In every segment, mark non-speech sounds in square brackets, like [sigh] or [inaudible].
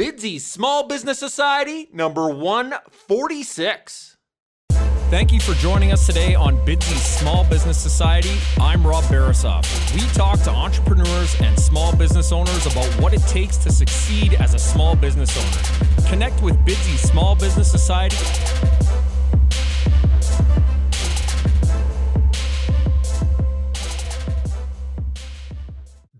Bidsy Small Business Society, number 146. Thank you for joining us today on Bidsy Small Business Society. I'm Rob Barasoff. We talk to entrepreneurs and small business owners about what it takes to succeed as a small business owner. Connect with Bidsy Small Business Society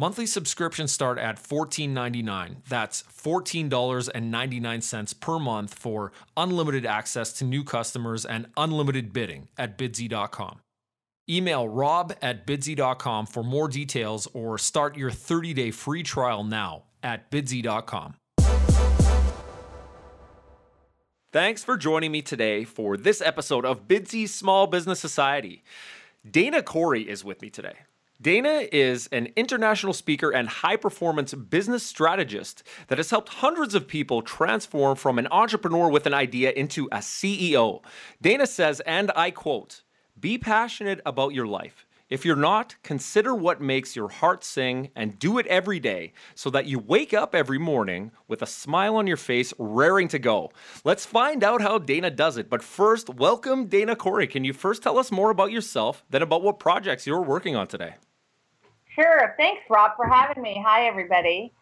Monthly subscriptions start at $14.99. That's $14.99 per month for unlimited access to new customers and unlimited bidding at bidsy.com. Email rob at bidsy.com for more details or start your 30 day free trial now at bidsy.com. Thanks for joining me today for this episode of Bidsy Small Business Society. Dana Corey is with me today. Dana is an international speaker and high performance business strategist that has helped hundreds of people transform from an entrepreneur with an idea into a CEO. Dana says, and I quote, be passionate about your life. If you're not, consider what makes your heart sing and do it every day so that you wake up every morning with a smile on your face, raring to go. Let's find out how Dana does it. But first, welcome Dana Corey. Can you first tell us more about yourself, then about what projects you're working on today? Sure. Thanks, Rob, for having me. Hi, everybody.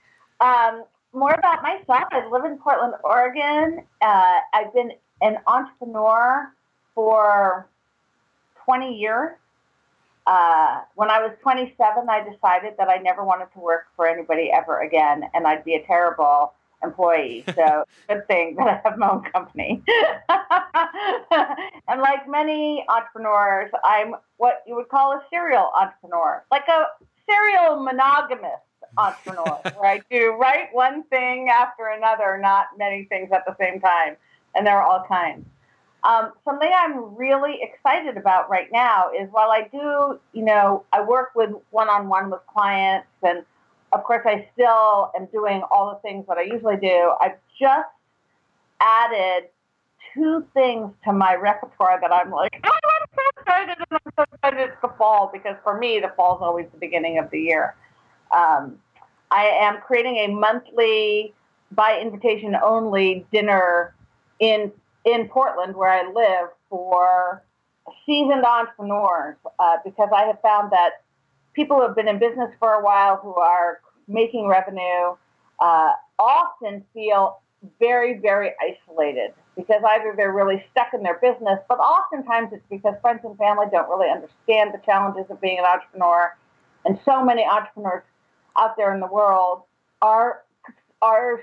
Um, more about myself. I live in Portland, Oregon. Uh, I've been an entrepreneur for 20 years. Uh, when I was 27, I decided that I never wanted to work for anybody ever again, and I'd be a terrible employee. [laughs] So good thing that I have my own company. [laughs] and like many entrepreneurs, I'm what you would call a serial entrepreneur, like a serial monogamous entrepreneur where [laughs] I do right one thing after another, not many things at the same time, and there are all kinds. Um, something I'm really excited about right now is while I do, you know, I work with one-on-one with clients, and of course I still am doing all the things that I usually do. I've just added two things to my repertoire that I'm like, oh, I'm so excited and I'm so excited it's the fall because for me the fall is always the beginning of the year. Um, I am creating a monthly, by invitation only, dinner in in Portland where I live for seasoned entrepreneurs uh, because I have found that people who have been in business for a while who are making revenue uh, often feel very, very isolated because either they're really stuck in their business, but oftentimes it's because friends and family don't really understand the challenges of being an entrepreneur. And so many entrepreneurs out there in the world are are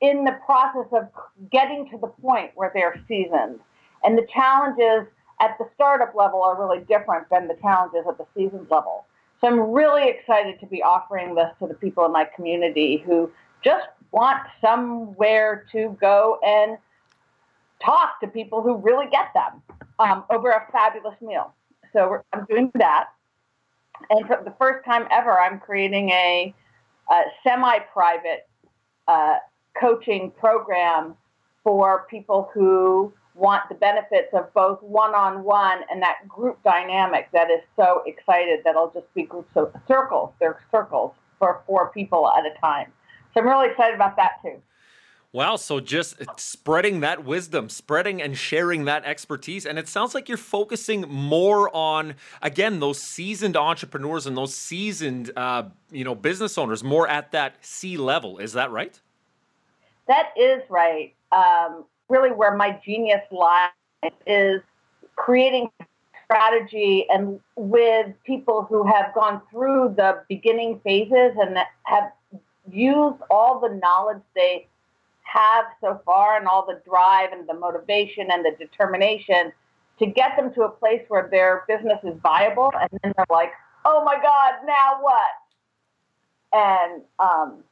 in the process of getting to the point where they're seasoned. And the challenges at the startup level are really different than the challenges at the seasoned level. So I'm really excited to be offering this to the people in my community who just want somewhere to go and talk to people who really get them um, over a fabulous meal. So I'm doing that. And for the first time ever, I'm creating a, a semi private uh, coaching program for people who want the benefits of both one-on-one and that group dynamic that is so excited that it'll just be groups of circles. They're circles for four people at a time. So I'm really excited about that too. Wow, so just spreading that wisdom, spreading and sharing that expertise. And it sounds like you're focusing more on, again, those seasoned entrepreneurs and those seasoned, uh, you know, business owners more at that C level. Is that right? That is right. Um, really, where my genius lies is creating strategy and with people who have gone through the beginning phases and have used all the knowledge they have so far and all the drive and the motivation and the determination to get them to a place where their business is viable. And then they're like oh my god now what? And um,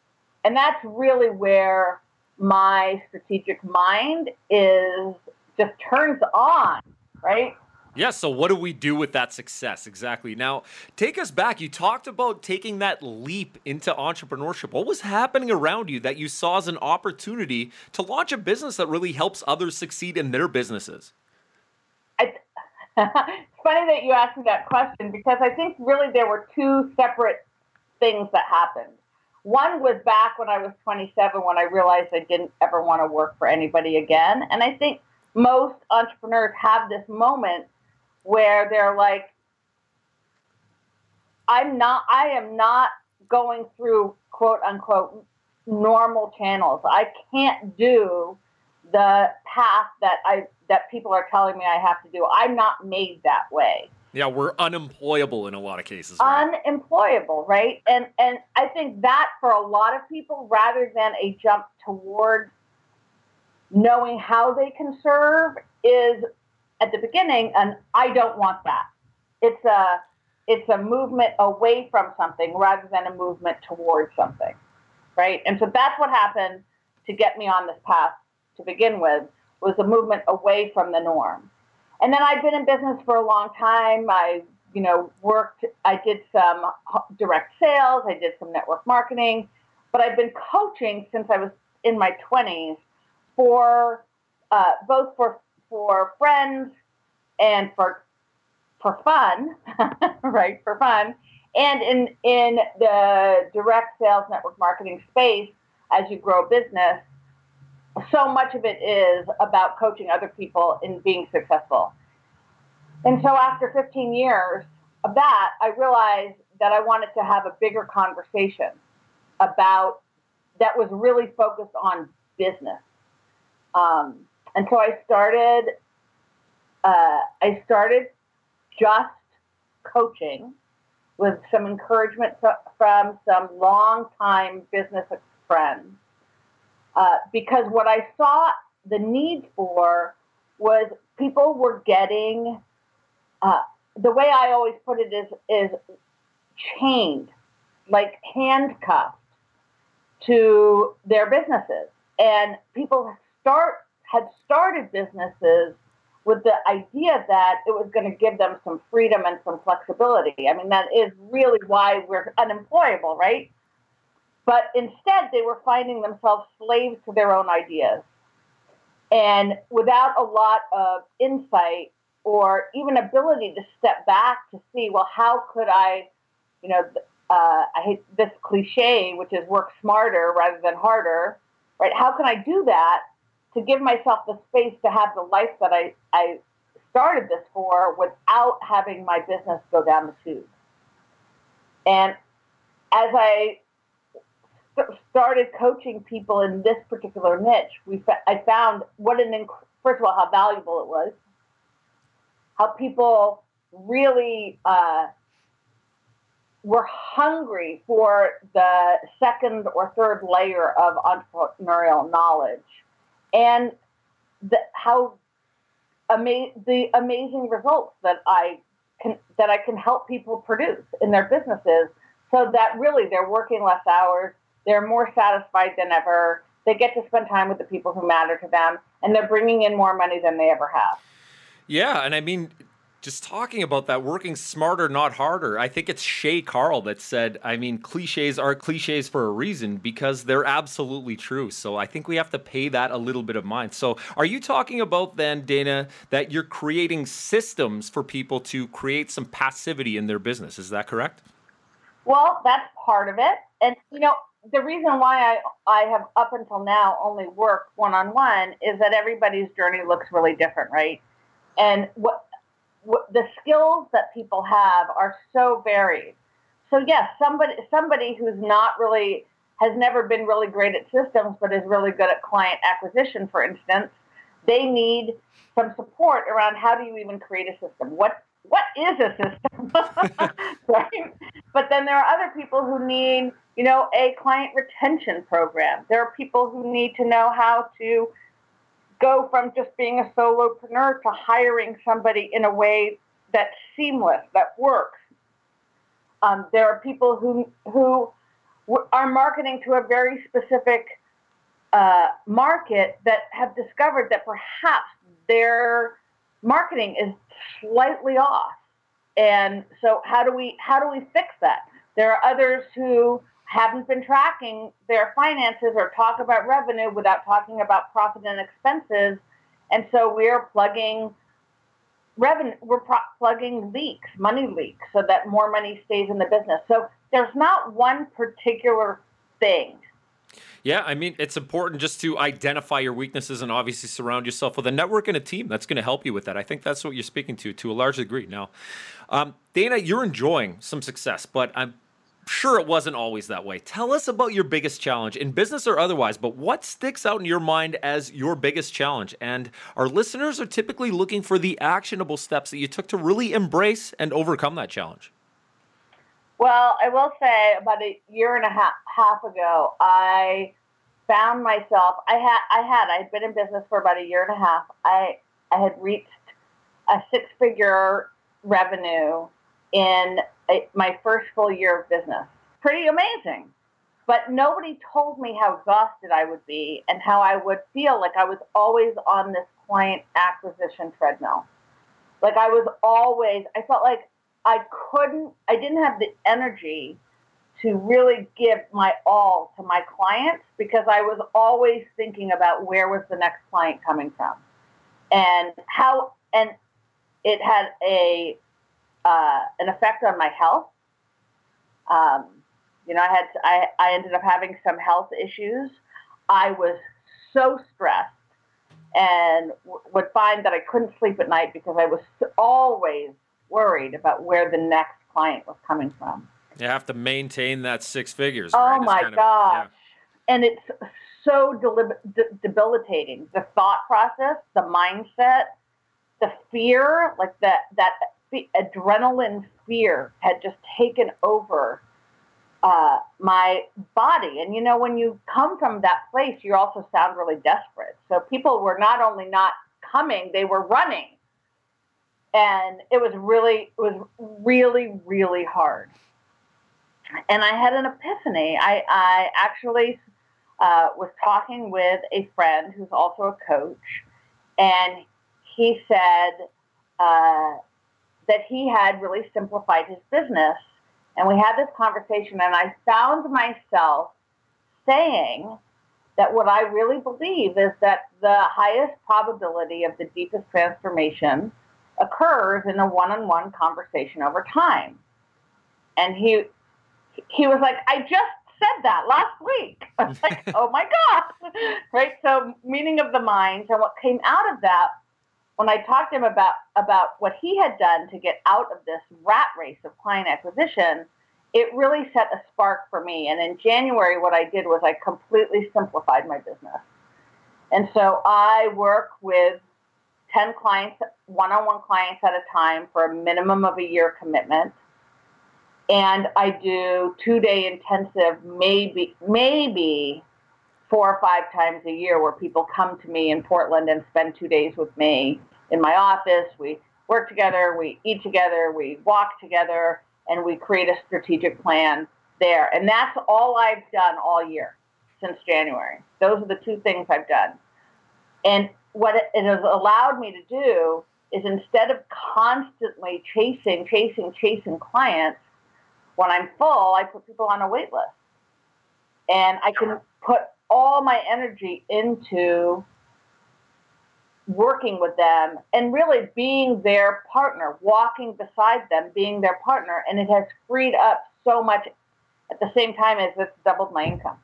and that's really where my strategic mind is just turns on right yeah, so what do we do with that success? Exactly. Now, take us back. You talked about taking that leap into entrepreneurship. What was happening around you that you saw as an opportunity to launch a business that really helps others succeed in their businesses? I, [laughs] it's funny that you asked me that question because I think really there were two separate things that happened. One was back when I was 27 when I realized I didn't ever want to work for anybody again. And I think most entrepreneurs have this moment where they're like, I'm not, I am not going through quote unquote normal channels. I can't do the path that I that people are telling me I have to do. I'm not made that way. Yeah, we're unemployable in a lot of cases. Right? Unemployable, right? And and I think that for a lot of people, rather than a jump toward knowing how they can serve, is at the beginning, and I don't want that. It's a it's a movement away from something rather than a movement towards something, right? And so that's what happened to get me on this path to begin with was a movement away from the norm. And then I've been in business for a long time. I, you know, worked. I did some direct sales. I did some network marketing, but I've been coaching since I was in my 20s for uh, both for for friends and for for fun, [laughs] right? For fun, and in in the direct sales network marketing space, as you grow business, so much of it is about coaching other people in being successful. And so after 15 years of that, I realized that I wanted to have a bigger conversation about that was really focused on business. Um, and so I started uh, I started just coaching with some encouragement from some longtime business friends. Uh, because what I saw the need for was people were getting, uh, the way I always put it is, is chained, like handcuffed to their businesses. And people start had started businesses with the idea that it was going to give them some freedom and some flexibility. I mean, that is really why we're unemployable, right? But instead, they were finding themselves slaves to their own ideas. And without a lot of insight or even ability to step back to see, well, how could I, you know, uh, I hate this cliche, which is work smarter rather than harder, right? How can I do that to give myself the space to have the life that I, I started this for without having my business go down the tube. And as I st- started coaching people in this particular niche, we fa- I found what an inc- first of all how valuable it was, how people really uh, were hungry for the second or third layer of entrepreneurial knowledge and the, how ama- the amazing results that I can that I can help people produce in their businesses, so that really they're working less hours, they're more satisfied than ever, they get to spend time with the people who matter to them, and they're bringing in more money than they ever have. Yeah, and I mean, just talking about that, working smarter, not harder. I think it's Shay Carl that said, I mean, cliches are cliches for a reason because they're absolutely true. So I think we have to pay that a little bit of mind. So are you talking about then, Dana, that you're creating systems for people to create some passivity in their business? Is that correct? Well, that's part of it. And, you know, the reason why I, I have up until now only worked one on one is that everybody's journey looks really different, right? And what the skills that people have are so varied. So yes, somebody somebody who's not really has never been really great at systems, but is really good at client acquisition, for instance, they need some support around how do you even create a system? What what is a system? [laughs] right? But then there are other people who need, you know, a client retention program. There are people who need to know how to go from just being a solopreneur to hiring somebody in a way that's seamless, that works. Um, there are people who who are marketing to a very specific uh, market that have discovered that perhaps their marketing is slightly off. And so how do we how do we fix that? There are others who haven't been tracking their finances or talk about revenue without talking about profit and expenses. And so we're plugging revenue, we're pro- plugging leaks, money leaks, so that more money stays in the business. So there's not one particular thing. Yeah, I mean, it's important just to identify your weaknesses and obviously surround yourself with a network and a team that's going to help you with that. I think that's what you're speaking to to a large degree. Now, um, Dana, you're enjoying some success, but I'm sure it wasn't always that way. Tell us about your biggest challenge in business or otherwise, but what sticks out in your mind as your biggest challenge? And our listeners are typically looking for the actionable steps that you took to really embrace and overcome that challenge. Well, I will say about a year and a half, half ago, I found myself. I had, I had, I had been in business for about a year and a half. I, I had reached a six-figure revenue in my first full year of business. Pretty amazing. But nobody told me how exhausted I would be and how I would feel like I was always on this client acquisition treadmill. Like I was always, I felt like I couldn't, I didn't have the energy to really give my all to my clients because I was always thinking about where was the next client coming from and how, and it had a, uh, an effect on my health. Um, you know, I had, I, I ended up having some health issues. I was so stressed and w- would find that I couldn't sleep at night because I was always worried about where the next client was coming from. You have to maintain that six figures. Oh right? my of, gosh. Yeah. And it's so debilitating. The thought process, the mindset, the fear, like that, that adrenaline fear had just taken over uh, my body. And you know, when you come from that place, you also sound really desperate. So people were not only not coming, they were running and it was really it was really really hard and i had an epiphany i i actually uh, was talking with a friend who's also a coach and he said uh, that he had really simplified his business and we had this conversation and i found myself saying that what i really believe is that the highest probability of the deepest transformation occurs in a one-on-one conversation over time. And he he was like, I just said that last week. [laughs] I was like, [laughs] oh my God. right? So meaning of the mind. And what came out of that when I talked to him about about what he had done to get out of this rat race of client acquisition, it really set a spark for me. And in January, what I did was I completely simplified my business. And so I work with 10 clients, one-on-one clients at a time for a minimum of a year commitment. And I do two-day intensive, maybe maybe four or five times a year, where people come to me in Portland and spend two days with me in my office. We work together, we eat together, we walk together, and we create a strategic plan there. And that's all I've done all year since January. Those are the two things I've done. And what it has allowed me to do is instead of constantly chasing, chasing, chasing clients, when I'm full, I put people on a wait list. And I can put all my energy into working with them and really being their partner, walking beside them, being their partner. And it has freed up so much at the same time as it's doubled my income.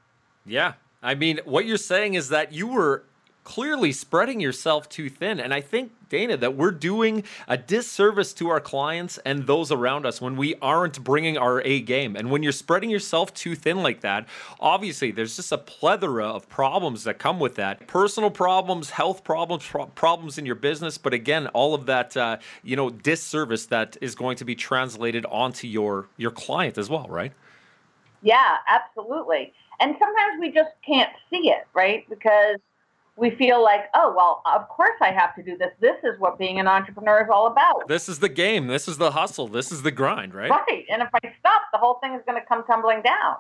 Yeah. I mean, what you're saying is that you were clearly spreading yourself too thin. And I think, Dana, that we're doing a disservice to our clients and those around us when we aren't bringing our A game. And when you're spreading yourself too thin like that, obviously there's just a plethora of problems that come with that personal problems, health problems, pro- problems in your business. But again, all of that, uh, you know, disservice that is going to be translated onto your, your client as well, right? Yeah, absolutely. And sometimes we just can't see it, right? Because we feel like, oh, well, of course I have to do this. This is what being an entrepreneur is all about. This is the game. This is the hustle. This is the grind, right? Right. And if I stop, the whole thing is going to come tumbling down.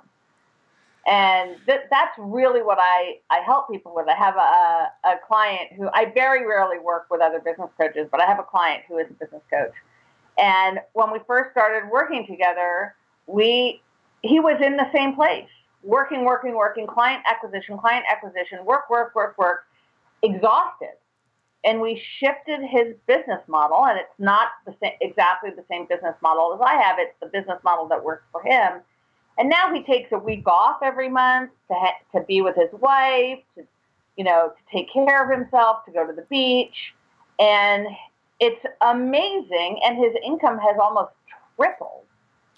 And th- that's really what I, I help people with. I have a, a client who I very rarely work with other business coaches, but I have a client who is a business coach. And when we first started working together, we he was in the same place, working, working, working, client acquisition, client acquisition, work, work, work, work, exhausted. And we shifted his business model, and it's not the same, exactly the same business model as I have. It's the business model that works for him. And now he takes a week off every month to ha- to be with his wife, to you know, to take care of himself, to go to the beach, and it's amazing. And his income has almost tripled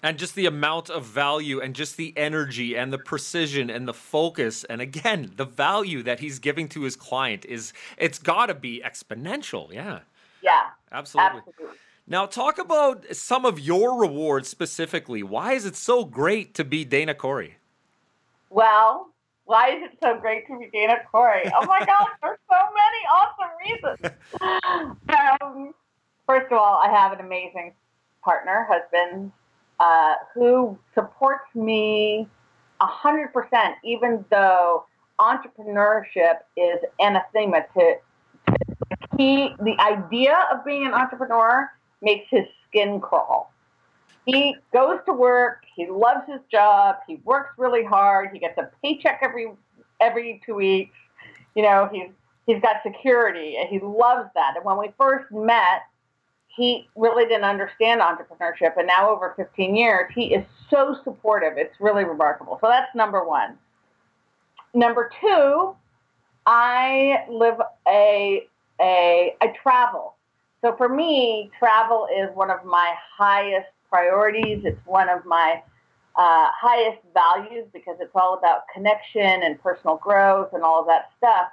and just the amount of value and just the energy and the precision and the focus. And again the value that he's giving to his client is it's got to be exponential. Yeah. Yeah. Absolutely. absolutely. Now talk about some of your rewards specifically. Why is it so great to be dana corey? Well why is it so great to be dana corey? Oh my gosh [laughs] there's so many awesome reasons. [laughs] Um, first of all i have an amazing partner husband uh, who supports me 100%, even though entrepreneurship is anathema to, he, the idea of being an entrepreneur makes his skin crawl. He goes to work, he loves his job, he works really hard, he gets a paycheck every every two weeks. You know, he's he's got security and he loves that. And when we first met, he really didn't understand entrepreneurship. And now, over 15 years, he is so supportive. It's really remarkable. So that's number one. Number two, I live a, a, I travel. So for me, travel is one of my highest priorities. It's one of my uh, highest values because it's all about connection and personal growth and all of that stuff.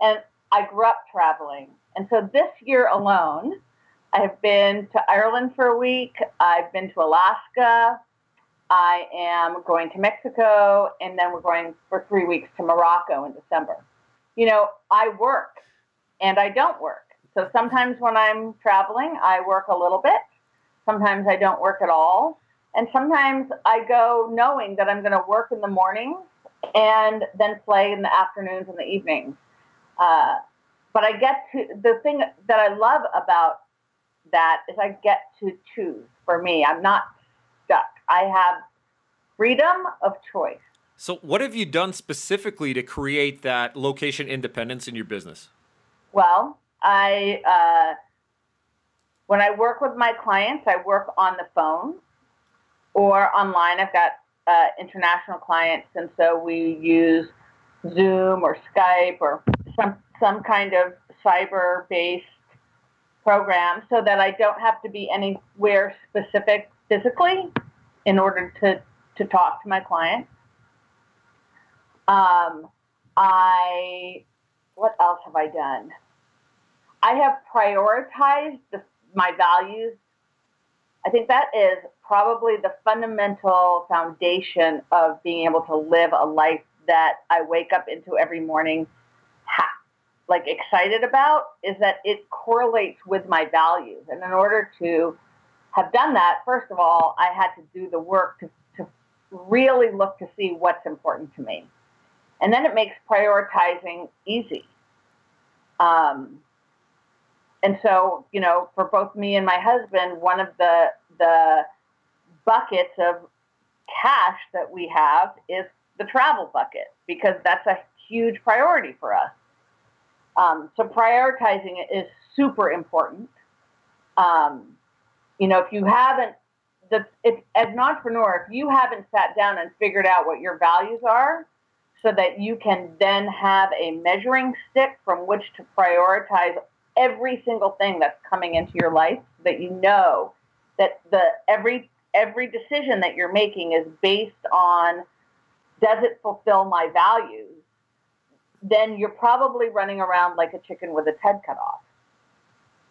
And I grew up traveling. And so this year alone, I've been to Ireland for a week. I've been to Alaska. I am going to Mexico, and then we're going for three weeks to Morocco in December. You know, I work and I don't work. So sometimes when I'm traveling, I work a little bit. Sometimes I don't work at all. And sometimes I go knowing that I'm going to work in the mornings and then play in the afternoons and the evenings. Uh, but I get to the thing that I love about that is I get to choose for me. I'm not stuck. I have freedom of choice. So, what have you done specifically to create that location independence in your business? Well, I uh, when I work with my clients, I work on the phone or online. I've got uh, international clients, and so we use Zoom or Skype or some some kind of cyber-based program so that I don't have to be anywhere specific physically in order to, to talk to my client. Um, I, what else have I done? I have prioritized the, my values. I think that is probably the fundamental foundation of being able to live a life that I wake up into every morning like excited about is that it correlates with my values. And in order to have done that, first of all, I had to do the work to, to really look to see what's important to me. And then it makes prioritizing easy. Um, and so, you know, for both me and my husband, one of the the buckets of cash that we have is the travel bucket because that's a huge priority for us. Um, so prioritizing it is super important. Um, you know, if you haven't, the, if, as an entrepreneur, if you haven't sat down and figured out what your values are, so that you can then have a measuring stick from which to prioritize every single thing that's coming into your life that you know that the every every decision that you're making is based on does it fulfill my values then you're probably running around like a chicken with its head cut off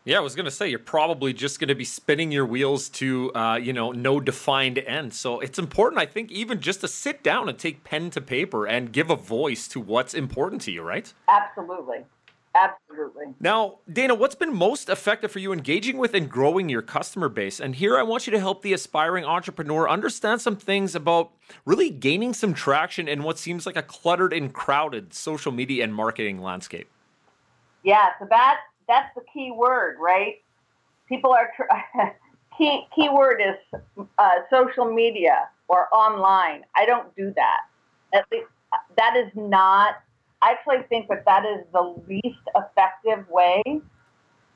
yeah, I was gonna say you're probably just gonna be spinning your wheels to, uh, you know, no defined end. So it's important, I think, even just to sit down and take pen to paper and give a voice to what's important to you, right? Absolutely. Absolutely. Now, Dana, what's been most effective for you engaging with and growing your customer base? And here I want you to help the aspiring entrepreneur understand some things about really gaining some traction in what seems like a cluttered and crowded social media and marketing landscape. Yeah, so that that's the key word, right? People are tr- [laughs] key key word is uh, social media or online. I don't do that. At least that is not. I actually think that that is the least effective way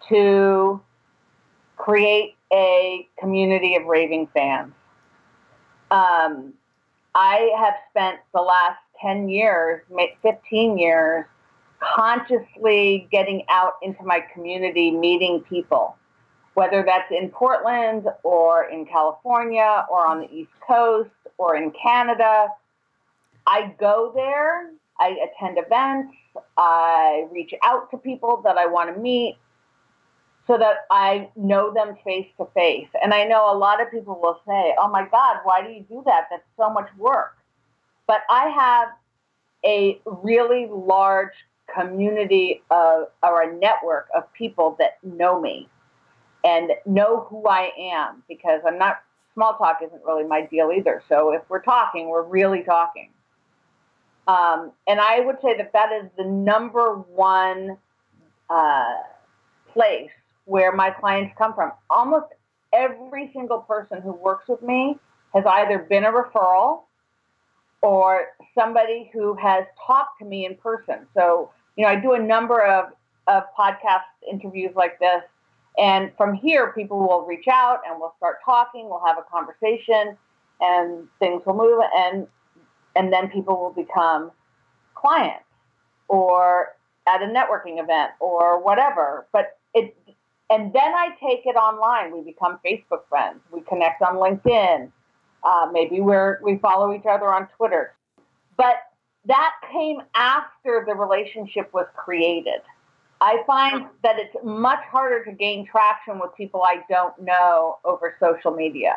to create a community of raving fans. Um, I have spent the last 10 years, 15 years, consciously getting out into my community, meeting people, whether that's in Portland or in California or on the East Coast or in Canada. I go there, I attend events, I reach out to people that I want to meet so that I know them face to face. And I know a lot of people will say, oh my God, why do you do that? That's so much work. But I have a really large community of or a network of people that know me and know who I am because I'm not small talk isn't really my deal either. So if we're talking, we're really talking. Um, and I would say that that is the number one uh, place where my clients come from. Almost every single person who works with me has either been a referral or somebody who has talked to me in person. So you know, I do a number of, of podcast interviews like this. And from here, people will reach out and we'll start talking, we'll have a conversation, and things will move. And, and then people will become clients or at a networking event or whatever. But it, and then I take it online. We become Facebook friends. We connect on LinkedIn. Uh, maybe we're, we follow each other on Twitter. But that came after the relationship was created. I find that it's much harder to gain traction with people I don't know over social media.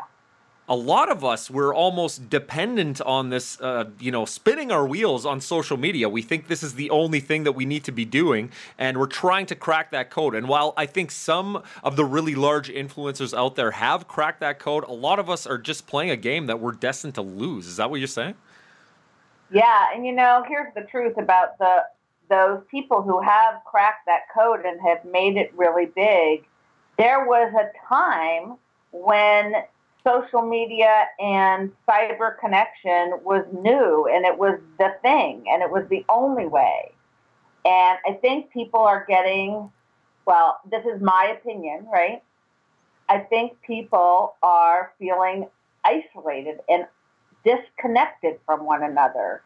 A lot of us we're almost dependent on this, uh, you know, spinning our wheels on social media. We think this is the only thing that we need to be doing, and we're trying to crack that code. And while I think some of the really large influencers out there have cracked that code, a lot of us are just playing a game that we're destined to lose. Is that what you're saying? Yeah, and you know, here's the truth about the those people who have cracked that code and have made it really big. There was a time when social media and cyber connection was new and it was the thing and it was the only way. And I think people are getting, well, this is my opinion, right? I think people are feeling isolated and disconnected from one another.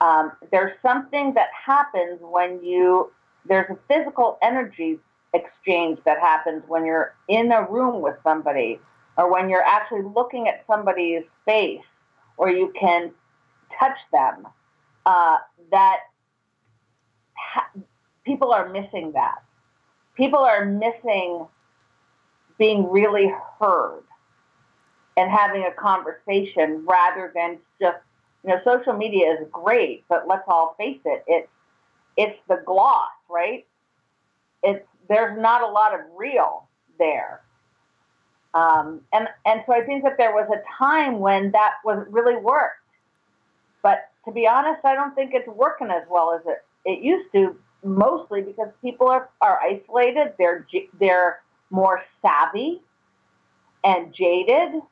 Um, there's something that happens when you, there's a physical energy exchange that happens when you're in a room with somebody or when you're actually looking at somebody's face or you can touch them uh, that ha- people are missing that. People are missing being really heard and having a conversation rather than just you know social media is great but let's all face it it's it's the gloss right it's there's not a lot of real there um, and and so I think that there was a time when that was really worked. But to be honest I don't think it's working as well as it it used to mostly because people are, are isolated they're they're more savvy and jaded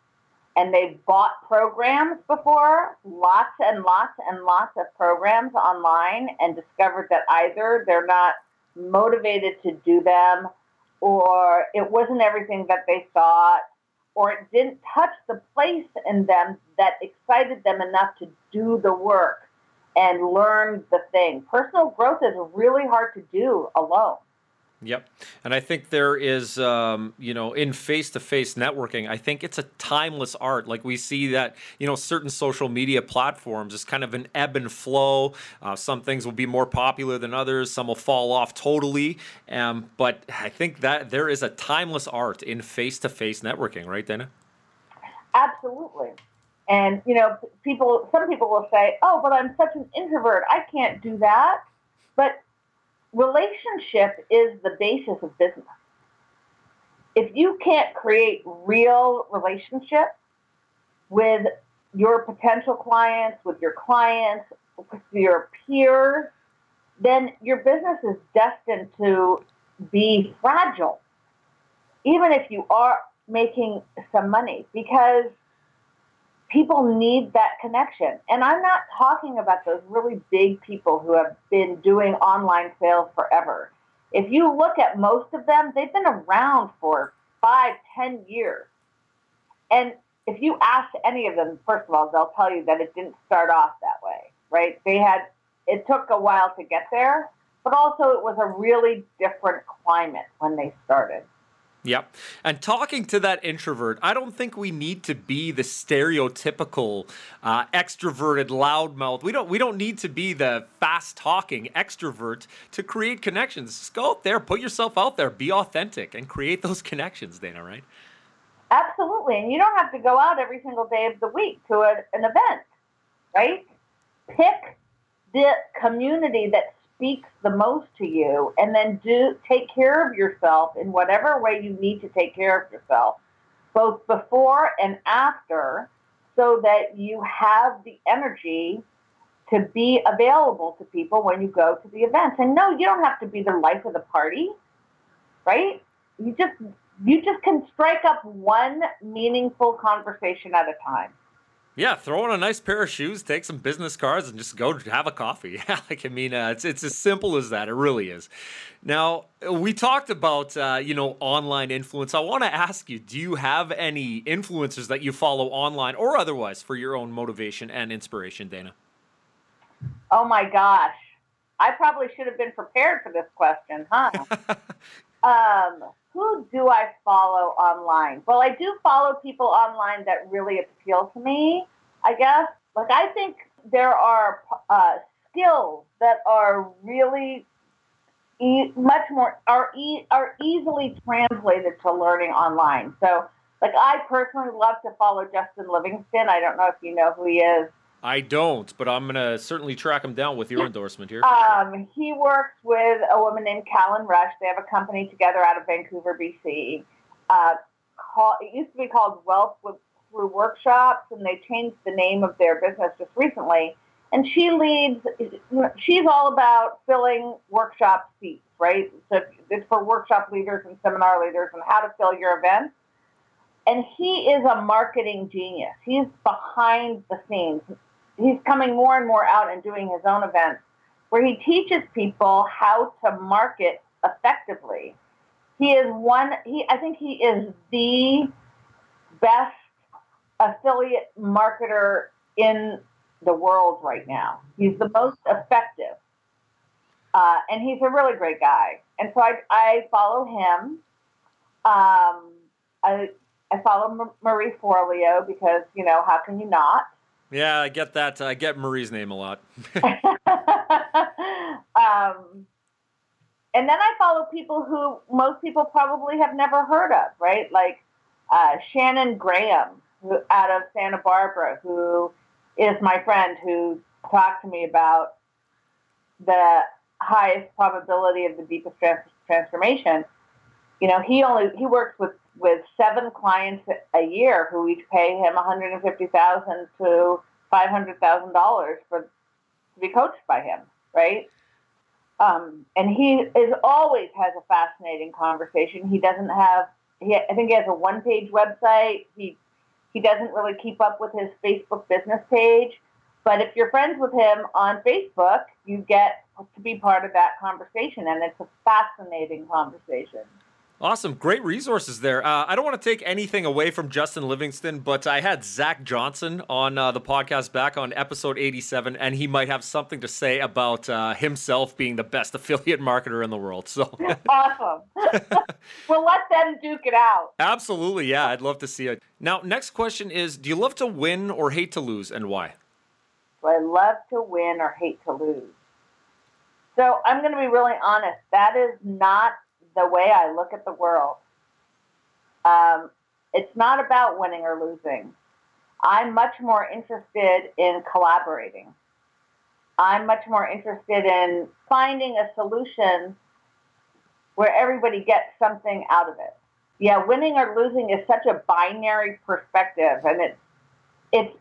and they've bought programs before, lots and lots and lots of programs online, and discovered that either they're not motivated to do them, or it wasn't everything that they thought, or it didn't touch the place in them that excited them enough to do the work. and learn the thing. Personal growth is really hard to do alone. Yep. And I think there is, um, you know, in face to face networking, I think it's a timeless art. Like we see that, you know, certain social media platforms is kind of an ebb and flow. Uh, some things will be more popular than others, some will fall off totally. Um, but I think that there is a timeless art in face to face networking, right, Dana? Absolutely. And, you know, people, some people will say, oh, but I'm such an introvert. I can't do that. But relationship is the basis of business. If you can't create real relationships with your potential clients, with your clients, with your peers, then your business is destined to be fragile, even if you are making some money, because people need that connection. And I'm not talking about those really big people who have been doing online sales forever. If you look at most of them, they've been around for five, ten years. And if you ask any of them, first of all, they'll tell you that it didn't start off that way, right? They had, it took a while to get there, but also it was a really different climate when they started. Yep. And talking to that introvert, I don't think we need to be the stereotypical uh, extroverted loudmouth. We don't we don't need to be the fast talking extrovert to create connections. Just go out there, put yourself out there, be authentic, and create those [laughs] connections, Dana. Right? Absolutely. And you don't have to go out every single day of the week to a, an event, right? Pick the community that speaks the most to you and then do take care of yourself in whatever way you need to take care of yourself both before and after so that you have the energy to be available to people when you go to the events and no you don't have to be the life of the party right? You just you just can strike up one meaningful conversation at a time yeah, throw on a nice pair of shoes, take some business cards, and just go have a coffee. [laughs] Yeah, like I mean, uh, it's it's as simple as that. It really is. Now we talked about uh, you know online influence. I want to ask you: Do you have any influencers that you follow online or otherwise for your own motivation and inspiration, Dana? Oh my gosh, I probably should have been prepared for this question, huh? [laughs] um, who do I follow online? Well, I do follow people online that really appeal to me, I guess. Like, I think there are uh, skills that are really e- much more, are, e- are easily translated to learning online. So, like, I personally love to follow Justin Livingston. I don't know if you know who he is. I don't, but I'm gonna certainly track him down with your endorsement here. Um, he works with a woman named Callan Rush. They have a company together out of Vancouver, BC. Uh, call, it used to be called Wealth with, Through Workshops, and they changed the name of their business just recently. And she leads. She's all about filling workshop seats, right? So it's for workshop leaders and seminar leaders and how to fill your events. And he is a marketing genius. He's behind the scenes he's coming more and more out and doing his own events where he teaches people how to market effectively. He is one he I think he is the best affiliate marketer in the world right now. He's the most effective. Uh, and he's a really great guy. And so I, I follow him. Um, I, I follow Marie Forleo because, you know, how can you not? Yeah, I get that. I get Marie's name a lot. [laughs] [laughs] um, and then I follow people who most people probably have never heard of, right? Like uh, Shannon Graham, who out of Santa Barbara, who is my friend who talked to me about the highest probability of the deepest trans- transformation. You know, he only he works with with seven clients a year who each pay him 150,000 to 500,000 dollars for to be coached by him, right? Um, and he is always has a fascinating conversation. He doesn't have he I think he has a one page website. He he doesn't really keep up with his Facebook business page. But if you're friends with him on Facebook, you get to be part of that conversation, and it's a fascinating conversation. Awesome. Great resources there. Uh, I don't want to take anything away from Justin Livingston, but I had Zach Johnson on uh, the podcast back on episode 87, and he might have something to say about uh, himself being the best [laughs] affiliate marketer in the world. So awesome. [laughs] well, let them duke it out. Absolutely. Yeah. I'd love to see it. Now, next question is Do you love to win or hate to lose, and why? Do I love to win or hate to lose? So I'm going to be really honest. That is not the way I look at the world. Um, it's not about winning or losing. I'm much more interested in collaborating. I'm much more interested in finding a solution where everybody gets something out of it. Yeah, winning or losing is such a binary perspective, and it's it's.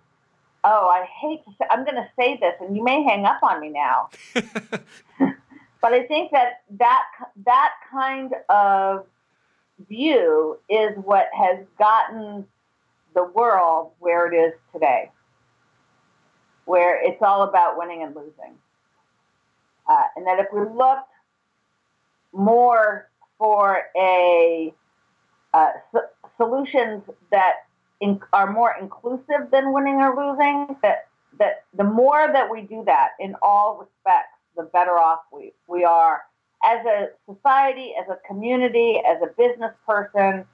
Oh, I hate to say. I'm going to say this, and you may hang up on me now. [laughs] But I think that that that kind of view is what has gotten the world where it is today, where it's all about winning and losing. Uh, and that if we looked more for a uh, so- solutions that are more inclusive than winning or losing, that that the more that we do that in all respects, the better off we, we are as a society, as a community, as a business person,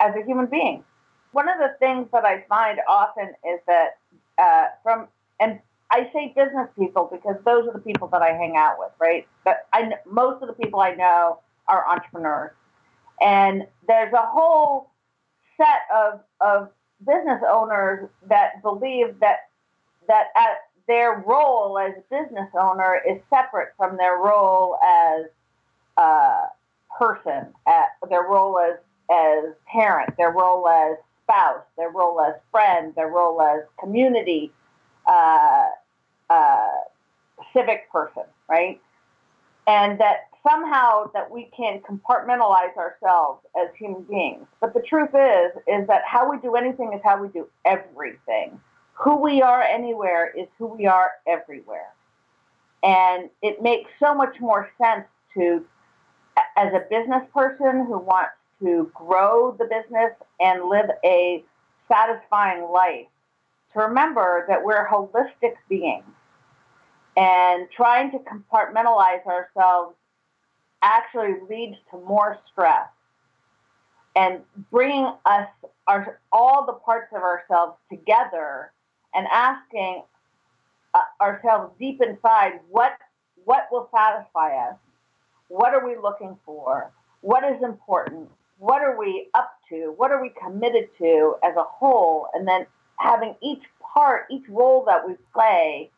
as a human being. One of the things that I find often is that uh, from, and I say business people because those are the people that I hang out with, right? But I, most of the people I know are entrepreneurs. And there's a whole set of, of business owners that believe that, that at their role as business owner is separate from their role as a person, at their role as as parent, their role as spouse, their role as friend, their role as community uh, uh, civic person, right? And that somehow that we can compartmentalize ourselves as human beings. But the truth is, is that how we do anything is how we do everything who we are anywhere is who we are everywhere. And it makes so much more sense to, as a business person who wants to grow the business and live a satisfying life, to remember that we're holistic beings. And trying to compartmentalize ourselves actually leads to more stress and bringing us our, all the parts of ourselves together and asking uh, ourselves deep inside what what will satisfy us? What are we looking for? What is important? What are we up to? What are we committed to as a whole? And then having each part each role that we play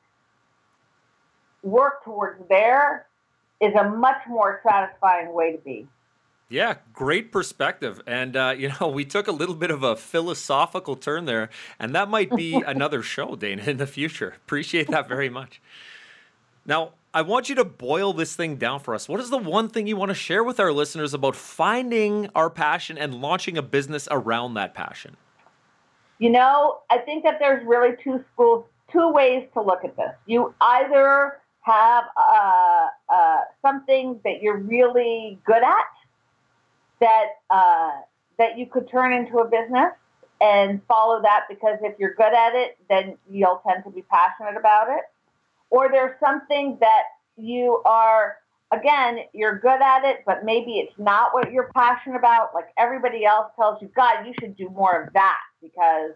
work towards there is a much more satisfying way to be yeah, great perspective. And, uh, you know, we took a little bit of a philosophical turn there, and that might be [laughs] another show, Dana, in the future. Appreciate that very much. Now, I want you to boil this thing down for us. What is the one thing you want to share with our listeners about finding our passion and launching a business around that passion? You know, I think that there's really two schools, two ways to look at this. You either have uh, uh, something that you're really good at that uh, that you could turn into a business and follow that because if you're good at it, then you'll tend to be passionate about it. Or there's something that you are again, you're good at it, but maybe it's not what you're passionate about. Like everybody else tells you, God, you should do more of that because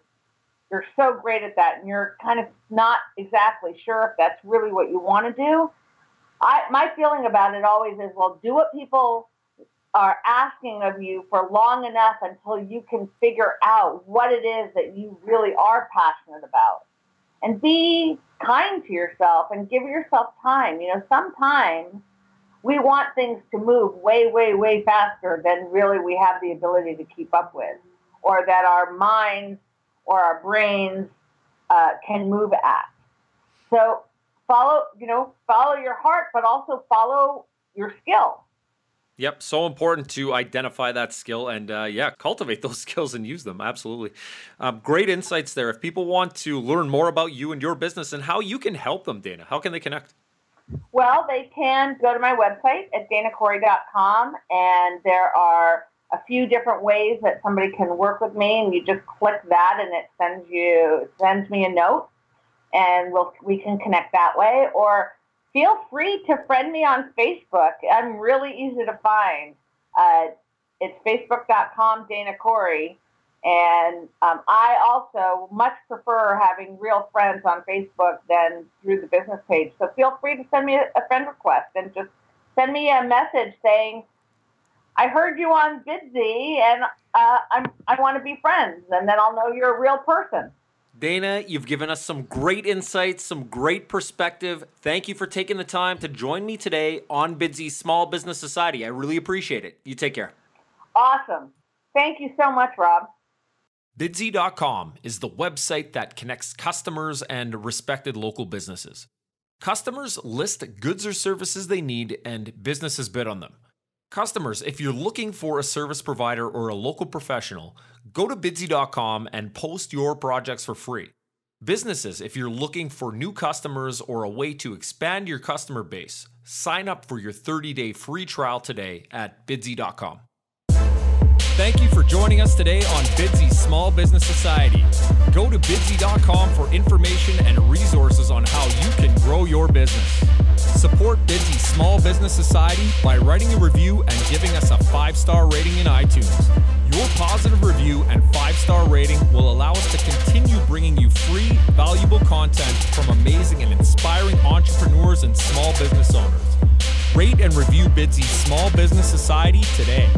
you're so great at that, and you're kind of not exactly sure if that's really what you want to do. I my feeling about it always is, well, do what people are asking of you for long enough until you can figure out what it is that you really are passionate about. And be kind to yourself and give yourself time. You know, sometimes we want things to move way, way, way faster than really we have the ability to keep up with, or that our minds or our brains uh, can move at. So follow, you know, follow your heart, but also follow your skill Yep, so important to identify that skill and uh, yeah, cultivate [laughs] those skills and use them. Absolutely. Um, great insights there. If people want to learn more about you and your business and how you can help them, Dana, how can they connect? Well, they can go to my website at danacorey.com and there are a few different ways that somebody can work with me, and you just click that, and it sends you it sends me a note, and we'll we can connect that way. Or feel free to friend me on Facebook. I'm really easy to find. Uh, it's facebook.com Dana Corey. And um, I also much prefer having real friends on Facebook than through the business page. So feel free to send me a, friend request and just send me a message saying, I heard you on Bidsy and uh, I want to be friends. And then I'll know you're a real person. Dana, you've given us some great insights, some great perspective. Thank you for taking the time to join me today on Bidsy Small Business Society. I really appreciate it. You take care. Awesome. Thank you so much, Rob. Bidsy.com is the website that connects customers and respected local businesses. Customers list goods or services they need, and businesses bid on them. Customers, if you're looking for a service provider or a local professional, go to bidsy.com and post your projects for free. Businesses, if you're looking for new customers or a way to expand your customer base, sign up for your 30 day free trial today at bidsy.com. Thank you for joining us today on Bidsy Small Business Society. Go to bidsy.com for information and resources on how you can grow your business. Support Bidsy Small Business Society by writing a review and giving us a five star rating in iTunes. Your positive review and five star rating will allow us to continue bringing you free, valuable content from amazing and inspiring entrepreneurs and small business owners. Rate and review Bidsy Small Business Society today.